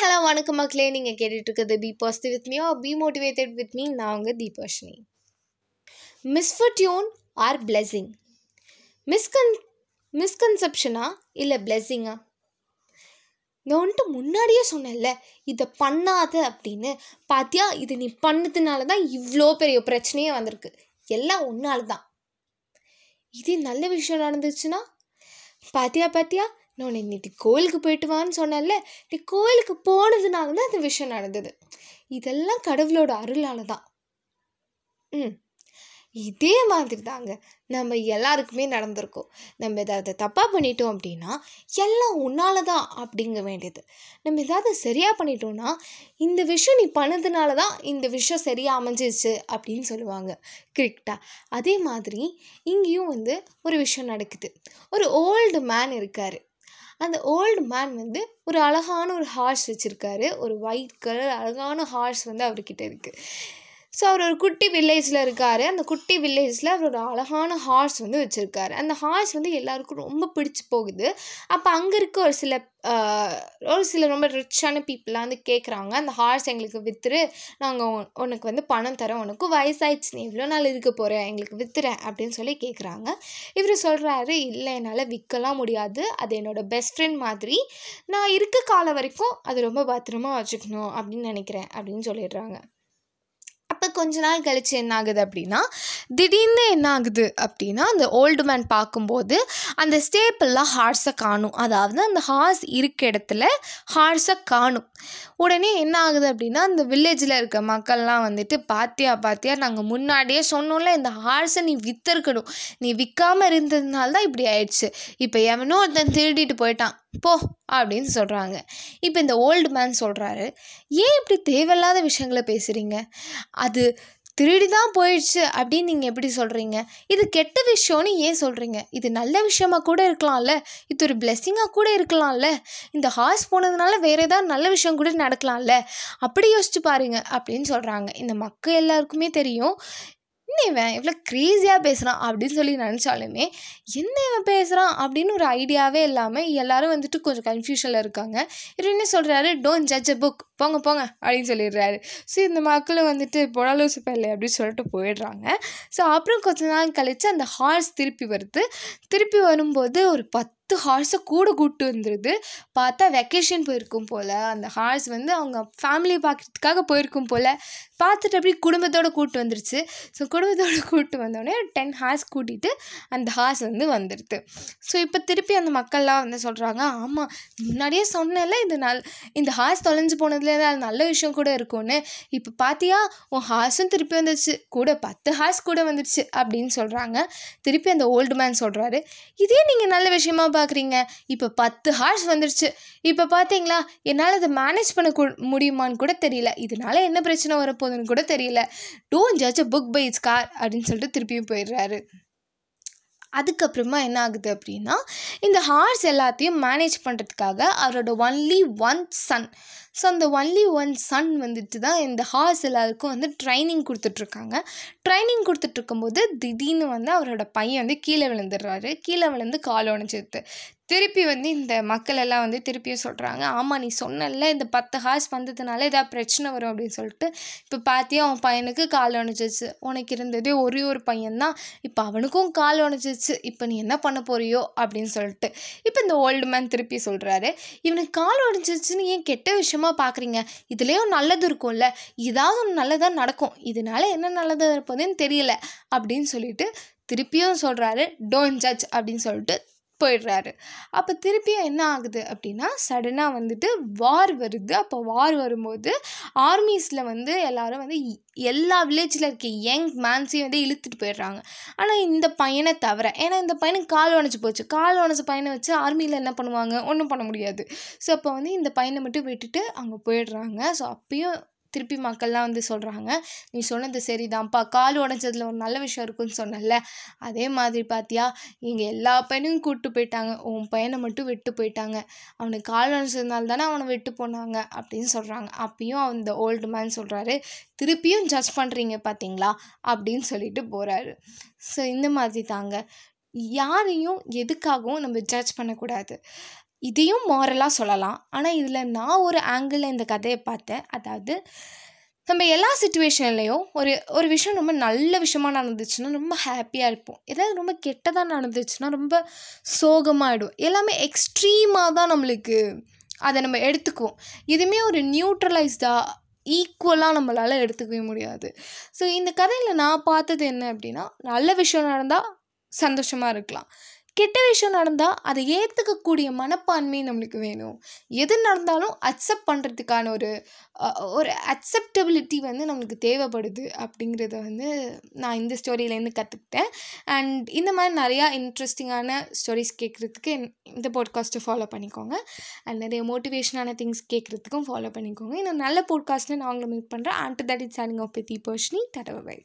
Hello வணக்கம் மக்களே. நீங்கள் கேட்டுட்டு இருக்கிறது be positive with me are be motivated with me நான் உங்கள் தீபர்ஷினி. மிஸ்ஃபர்டியூன் ஆர் பிளெஸிங் மிஸ்கன் மிஸ்கன்செப்ஷனா இல்லை பிளெஸிங்கா நான் வந்துட்டு முன்னாடியே சொன்னேன்ல இதை பண்ணாத அப்படின்னு. பாத்தியா? இது நீ பண்ணதுனால தான் இவ்வளோ பெரிய பிரச்சனையே வந்திருக்கு. எல்லாம் ஒன்றால் தான். இதே நல்ல விஷயம் நடந்துச்சுன்னா? பாத்தியா பாத்தியா? நான் உன்னை இன்னைக்கு கோயிலுக்கு போயிட்டு வான்னு சொன்னேன்ல நீ கோயிலுக்கு போனதுனால தான் அந்த விஷயம் நடந்தது. இதெல்லாம் கடவுளோட அருளால் தான். ம். இதே மாதிரி தாங்க நம்ம எல்லாருக்குமே நடந்திருக்கோம். நம்ம ஏதாவது தப்பாக பண்ணிட்டோம் அப்படின்னா எல்லாம் உன்னால தான் அப்படிங்க வேண்டியது. நம்ம ஏதாவது சரியாக பண்ணிட்டோம்னா இந்த விஷயம் நீ பண்ணதுனால தான் இந்த விஷயம் சரியாக அமைஞ்சிருச்சு அப்படின்னு சொல்லுவாங்க. கரெக்டாக அதே மாதிரி இங்கேயும் வந்து ஒரு விஷயம் நடக்குது. ஒரு ஓல்டு மேன் இருக்கார். அந்த ஓல்டு மேன் வந்து ஒரு அழகான ஒரு ஹார்ஸ் வச்சுருக்காரு. ஒரு ஒயிட் கலர் அழகான ஹார்ஸ் வந்து அவர்கிட்ட இருக்குது ஸோ அவர் ஒரு குட்டி வில்லேஜில் இருக்கார். அந்த குட்டி வில்லேஜில் அவர் ஒரு அழகான ஹார்ஸ் வந்து வச்சுருக்காரு. அந்த ஹார்ஸ் வந்து எல்லாருக்கும் ரொம்ப பிடிச்சி போகுது. அப்போ அங்கே இருக்க ஒரு சில ஒரு சில ரொம்ப ரிச்சான பீப்புளாக வந்து கேட்குறாங்க அந்த ஹார்ஸ் எங்களுக்கு விற்றுரு நாங்கள் உனக்கு வந்து பணம் தரோம் உனக்கு வயசாயிடுச்சுன்னு நீ எவ்வளோ நாள் இருக்க போகிறேன் எங்களுக்கு விற்றுறேன் அப்படின்னு சொல்லி கேட்குறாங்க இவர் சொல்கிறாரு இல்லை என்னால் விற்கலாம் முடியாது. அது என்னோடய பெஸ்ட் ஃப்ரெண்ட் மாதிரி. நான் இருக்க காலம் வரைக்கும் அது ரொம்ப பத்திரமா வச்சுக்கணும் அப்படின்னு நினைக்கிறேன் அப்படின்னு சொல்லிடுறாங்க. கொஞ்ச நாள் கழித்து என்ன ஆகுது அப்படின்னா திடீர்னு என்ன ஆகுது அப்படின்னா அந்த ஓல்டு மேன் பார்க்கும்போது அந்த ஸ்டேப்பெல்லாம் ஹார்ஸை காணும். அதாவது அந்த ஹார்ஸ் இருக்க இடத்துல ஹார்ஸை காணும். உடனே என்ன ஆகுது அப்படின்னா அந்த வில்லேஜில் இருக்க மக்கள்லாம் வந்துட்டு பாத்தியா பாத்தியா நாங்கள் முன்னாடியே சொன்னோம்ல இந்த ஹார்ஸை நீ விற்றுருக்கணும் நீ விற்காமல் இருந்ததுனால தான் இப்படி ஆயிடுச்சு. இப்போ எவனோ ஒருத்தன் திருடிட்டு போயிட்டான். போ அப்படின்னு சொல்கிறாங்க இப்போ இந்த ஓல்டு மேன் சொல்கிறாரு ஏன் இப்படி தேவையில்லாத விஷயங்களை பேசுகிறீங்க அது திருடி தான் போயிடுச்சு அப்படின்னு நீங்கள் எப்படி சொல்கிறீங்க இது கெட்ட விஷயம்னு ஏன் சொல்கிறீங்க இது நல்ல விஷயமா கூட இருக்கலாம்ல? இது ஒரு பிளெஸ்ஸிங்காக கூட இருக்கலாம்ல? இந்த ஹார்ஸ் போனதுனால வேறு ஏதாவது நல்ல விஷயம் கூட நடக்கலாம்ல? அப்படி யோசிச்சு பாருங்க அப்படின்னு சொல்கிறாங்க இந்த மக்கள் எல்லாருக்குமே தெரியும் என்ன இவன் இவ்வளோ க்ரேஸியாக பேசுகிறான் அப்படின்னு சொல்லி நினச்சாலுமே என்ன இவன் பேசுகிறான் அப்படின்னு ஒரு ஐடியாவே இல்லாமல் எல்லோரும் வந்துட்டு கொஞ்சம் கன்ஃபியூஷனில் இருக்காங்க. இவர் என்ன சொல்கிறாரு டோன்ட் ஜட்ஜ் அ புக் போங்க போங்க அப்படின்னு சொல்லிடுறாரு. ஸோ இந்த மக்களும் வந்துட்டு பொடலூசு பல்ல அப்படின்னு சொல்லிட்டு போயிடுறாங்க. ஸோ அப்புறம் கொஞ்ச நாள் கழித்து அந்த ஹார்ஸ் திருப்பி வருது. திருப்பி வரும்போது ஒரு பத்து பத்து ஹார்ஸை கூட கூப்பிட்டு வந்துடுது பார்த்தா வெக்கேஷன் போயிருக்கும் போல். அந்த ஹார்ஸ் வந்து அவங்க ஃபேமிலியை பார்க்குறதுக்காக போயிருக்கும் போல். பார்த்துட்டு அப்படியே குடும்பத்தோடு கூப்பிட்டு வந்துருச்சு. ஸோ குடும்பத்தோடு கூப்பிட்டு வந்தோடனே டென் ஹார்ஸ் கூட்டிகிட்டு அந்த ஹார்ஸ் வந்து வந்துடுது ஸோ இப்போ திருப்பி அந்த மக்கள்லாம் வந்து சொல்கிறாங்க ஆமாம் முன்னாடியே சொன்னேன்ல இது நல் இந்த ஹார்ஸ் தொலைஞ்சு போனதுலேருந்து அது நல்ல விஷயம் கூட இருக்கும்னு. இப்போ பார்த்தியா உன் ஹார்ஸும் திருப்பி வந்துடுச்சு கூட பத்து ஹார்ஸ் கூட வந்துடுச்சு அப்படின்னு சொல்கிறாங்க திருப்பி அந்த ஓல்டு மேன் சொல்கிறாரு இதே நீங்கள் நல்ல விஷயமா பார்க்குறீங்க இப்போ பத்து ஹார்ஸ் வந்துடுச்சு இப்போ பார்த்தீங்களா என்னால் அதை மேனேஜ் பண்ண கூ முடியுமான்னு கூட தெரியல. இதனால என்ன பிரச்சனை வரப்போகுதுன்னு கூட தெரியல. Don't judge a book by its cover அப்படின்னு சொல்லிட்டு திருப்பியும் போயிடுறாரு. அதுக்கப்புறமா என்ன ஆகுது அப்படின்னா இந்த ஹார்ஸ் எல்லாத்தையும் மேனேஜ் பண்ணுறதுக்காக அவரோட ஒன்லி ஒன் சன் ஸோ அந்த ஒன்லி ஒன் சன் வந்துட்டு தான் இந்த ஹார்ஸ் எல்லாருக்கும் வந்து ட்ரைனிங் கொடுத்துட்ருக்காங்க. ட்ரைனிங் கொடுத்துட்ருக்கும்போது திடீர்னு வந்து அவரோட பையன் வந்து கீழே விழுந்துடுறாரு. கீழே விழுந்து கால் உடஞ்சிருது திருப்பி வந்து இந்த மக்கள் எல்லாம் வந்து திருப்பியும் சொல்கிறாங்க ஆமாம் நீ சொன்னல இந்த பத்து ஹார்ஸ் வந்ததுனால ஏதாவது பிரச்சனை வரும் அப்படின்னு சொல்லிட்டு. இப்போ பார்த்தியா அவன் பையனுக்கு கால் உடஞ்சிச்சு உனக்கு இருந்ததே ஒரே ஒரு பையன்தான் இப்போ அவனுக்கும் கால் உடஞ்சிச்சு இப்போ நீ என்ன பண்ண போறியோ அப்படின்னு சொல்லிட்டு. இப்போ இந்த ஓல்டு மேன் திருப்பி சொல்கிறாரு இவனுக்கு கால் உடஞ்சிச்சுன்னு ஏன் கெட்ட விஷயம் பார்க்குறீங்க இதுலேயும் நல்லது இருக்கும்ல. இதாவது ஒன்று நல்லதாக நடக்கும். இதனால என்ன நல்லதாக இருப்பதுன்னு தெரியல. அப்படின்னு சொல்லிட்டு திருப்பியும் சொல்கிறாரு டோன்ட் ஜட்ஜ் அப்படின்னு சொல்லிட்டு போயிடுறாரு. அப்போ திருப்பியும் என்ன ஆகுது அப்படின்னா சடனாக வந்துட்டு வார் வருது. அப்போ வார் வரும்போது ஆர்மீஸில் வந்து எல்லாரும் வந்து எல்லா வில்லேஜில் இருக்க யங் மேன்ஸையும் வந்து இழுத்துட்டு போயிடுறாங்க. ஆனால் இந்த பையனை தவிர ஏன்னா இந்த பையனுக்கு கால் உணச்சி போச்சு. கால் உணச்ச பையனை வச்சு ஆர்மியில் என்ன பண்ணுவாங்க? ஒன்றும் பண்ண முடியாது. ஸோ அப்போ வந்து இந்த பையனை மட்டும் விட்டுட்டு அங்கே போயிடுறாங்க. ஸோ அப்பயும் திருப்பி மக்கள்லாம் வந்து சொல்கிறாங்க நீ சொன்னது சரிதான்ப்பா. கால் உடஞ்சதில் ஒரு நல்ல விஷயம் இருக்குன்னு சொன்னல அதே மாதிரி பார்த்தியா இங்கே எல்லா பையனையும் கூப்பிட்டு போயிட்டாங்க. உன் பையனை மட்டும் விட்டு போயிட்டாங்க. அவனுக்கு கால் உடஞ்சதுனால தானே அவனை விட்டு போனாங்க அப்படின்னு சொல்கிறாங்க அப்பயும் அந்த ஓல்டு மேன் சொல்கிறாரு திருப்பியும் ஜட்ஜ் பண்ணுறீங்க பார்த்தீங்களா அப்படின்னு சொல்லிட்டு போகிறாரு ஸோ இந்த மாதிரி தாங்க. யாரையும் எதுக்காகவும் நம்ம ஜட்ஜ் பண்ணக்கூடாது. இதையும் மாரலாக சொல்லலாம். ஆனால் இதில் நான் ஒரு ஆங்கிளில் இந்த கதையை பார்த்தேன். அதாவது நம்ம எல்லா சுச்சுவேஷன்லேயும் ஒரு ஒரு விஷயம் ரொம்ப நல்ல விஷயமா நடந்துச்சுன்னா ரொம்ப ஹாப்பியாக இருப்போம். ஏதாவது ரொம்ப கெட்டதாக நடந்துச்சுன்னா ரொம்ப சோகமாகிடும் எல்லாமே எக்ஸ்ட்ரீமாக தான் நம்மளுக்கு அதை நம்ம எடுத்துக்குவோம். எதுவுமே ஒரு நியூட்ரலைஸ்டாக ஈக்குவலாக நம்மளால் எடுத்துக்கவே முடியாது. ஸோ இந்த கதையில் நான் பார்த்தது என்ன அப்படின்னா நல்ல விஷயம் நடந்தால் சந்தோஷமாக இருக்கலாம். கெட்ட விஷயம் நடந்தால் அதை ஏற்றுக்கக்கூடிய மனப்பான்மை நம்மளுக்கு வேணும். எது நடந்தாலும் அக்செப்ட் பண்ணுறதுக்கான ஒரு ஒரு அக்செப்டபிலிட்டி வந்து நம்மளுக்கு தேவைப்படுது அப்படிங்கிறத வந்து நான் இந்த ஸ்டோரியிலேருந்து கற்றுக்கிட்டேன் அண்ட் இந்த மாதிரி நிறையா இன்ட்ரெஸ்டிங்கான ஸ்டோரிஸ் கேட்குறதுக்கு இந்த பாட்காஸ்ட்டை ஃபாலோ பண்ணிக்கோங்க. அண்ட் நிறைய மோட்டிவேஷனான திங்ஸ் கேட்குறதுக்கும் ஃபாலோ பண்ணிக்கோங்க. இன்னும் நல்ல பாட்காஸ்ட்டில் நான் உங்களை மீட் பண்ணுறேன் and that it's signing off Deepharshini தடவை